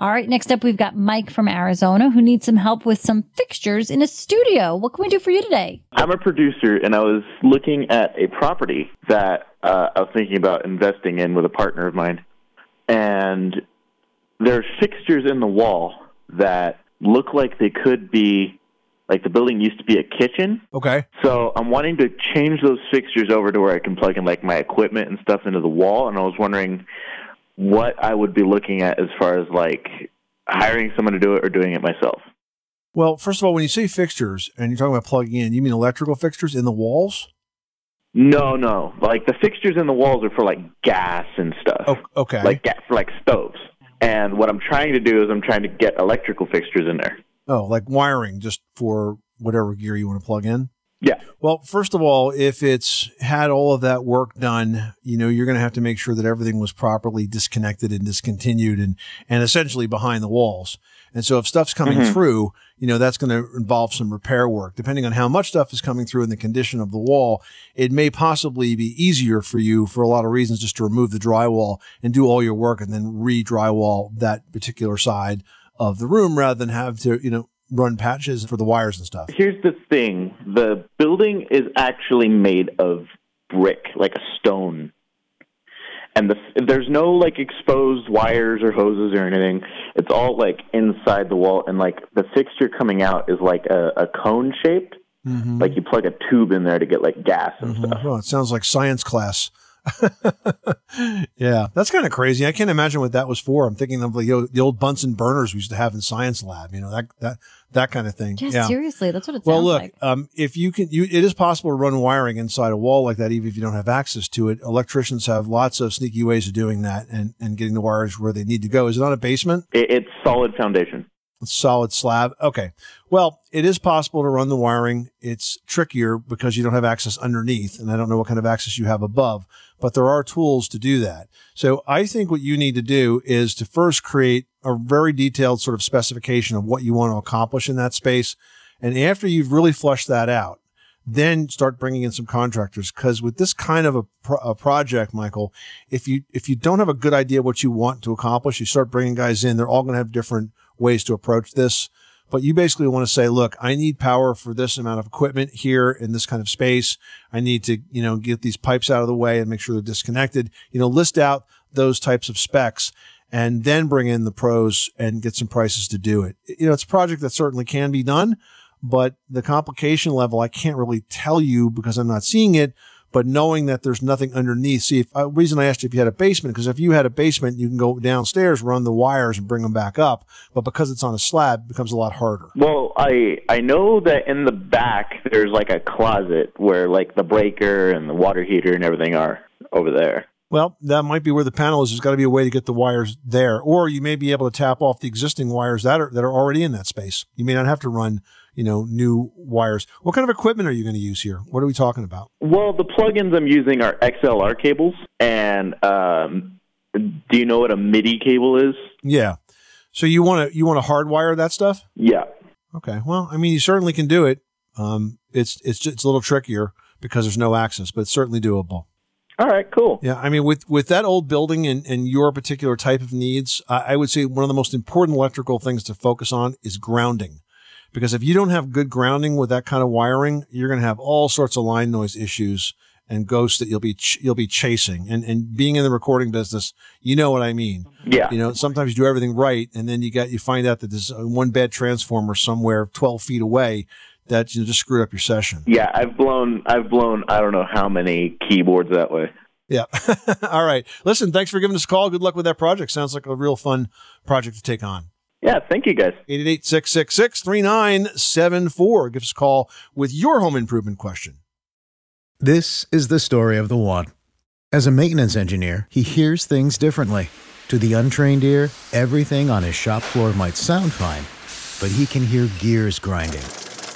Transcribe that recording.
All right, next up, we've got Mike from Arizona who needs some help with some fixtures in a studio. What can we do for you today? I'm a producer, and I was looking at a property that uh, I was thinking about investing in with a partner of mine. And there's fixtures in the wall that look like they could be like the building used to be a kitchen. Okay. So I'm wanting to change those fixtures over to where I can plug in like my equipment and stuff into the wall. And I was wondering what I would be looking at as far as like hiring someone to do it or doing it myself. Well, first of all, when you say fixtures and you're talking about plugging in, you mean electrical fixtures in the walls? No, no. Like the fixtures in the walls are for like gas and stuff. Oh, okay. Like ga- for like stoves. And what I'm trying to do is I'm trying to get electrical fixtures in there. Oh, like wiring just for whatever gear you want to plug in? Yeah. Well, first of all, if it's had all of that work done, you know, you're going to have to make sure that everything was properly disconnected and discontinued and, and essentially behind the walls. And so if stuff's coming Mhm. through, you know, that's going to involve some repair work. Depending on how much stuff is coming through and the condition of the wall, it may possibly be easier for you for a lot of reasons just to remove the drywall and do all your work and then re-drywall that particular side of the room rather than have to, you know, run patches for the wires and stuff. Here's the thing the building is actually made of brick, like a stone. And the, there's no like exposed wires or hoses or anything. It's all like inside the wall, and like the fixture coming out is like a, a cone shaped. Mhm. Like you plug a tube in there to get like gas and Mhm. stuff. Well, it sounds like science class. yeah, that's kind of crazy. I can't imagine what that was for. I'm thinking of like you know, the old Bunsen burners we used to have in science lab. You know that that that kind of thing. Yeah, yeah. seriously, that's what it sounds like. Well, look, like. um, if you can, you, it is possible to run wiring inside a wall like that, even if you don't have access to it. Electricians have lots of sneaky ways of doing that and, and getting the wires where they need to go. Is it on a basement? It, it's solid foundation. It's solid slab. Okay. Well, it is possible to run the wiring. It's trickier because you don't have access underneath and I don't know what kind of access you have above, but there are tools to do that. So I think what you need to do is to first create a very detailed sort of specification of what you want to accomplish in that space. And after you've really flushed that out, then start bringing in some contractors. Cause with this kind of a, pro- a project, Michael, if you, if you don't have a good idea what you want to accomplish, you start bringing guys in, they're all going to have different ways to approach this. But you basically want to say, look, I need power for this amount of equipment here in this kind of space. I need to, you know, get these pipes out of the way and make sure they're disconnected. You know, list out those types of specs and then bring in the pros and get some prices to do it. You know, it's a project that certainly can be done, but the complication level, I can't really tell you because I'm not seeing it. But knowing that there's nothing underneath, see, if uh, reason I asked you if you had a basement, because if you had a basement, you can go downstairs, run the wires, and bring them back up. But because it's on a slab, it becomes a lot harder. Well, I I know that in the back there's like a closet where like the breaker and the water heater and everything are over there. Well, that might be where the panel is. There's got to be a way to get the wires there, or you may be able to tap off the existing wires that are that are already in that space. You may not have to run, you know, new wires. What kind of equipment are you going to use here? What are we talking about? Well, the plugins I'm using are XLR cables, and um, do you know what a MIDI cable is? Yeah. So you want to you want to hardwire that stuff? Yeah. Okay. Well, I mean, you certainly can do it. Um, it's it's just, it's a little trickier because there's no access, but it's certainly doable. All right, cool. Yeah, I mean, with with that old building and, and your particular type of needs, I, I would say one of the most important electrical things to focus on is grounding, because if you don't have good grounding with that kind of wiring, you're going to have all sorts of line noise issues and ghosts that you'll be ch- you'll be chasing. And and being in the recording business, you know what I mean. Yeah. You know, sometimes you do everything right, and then you got you find out that there's one bad transformer somewhere 12 feet away that you know, just screwed up your session. Yeah, I've blown I've blown I don't know how many keyboards that way. Yeah. All right. Listen, thanks for giving us a call. Good luck with that project. Sounds like a real fun project to take on. Yeah, thank you guys. 888-666-3974. Give us a call with your home improvement question. This is the story of the one. As a maintenance engineer, he hears things differently. To the untrained ear, everything on his shop floor might sound fine, but he can hear gears grinding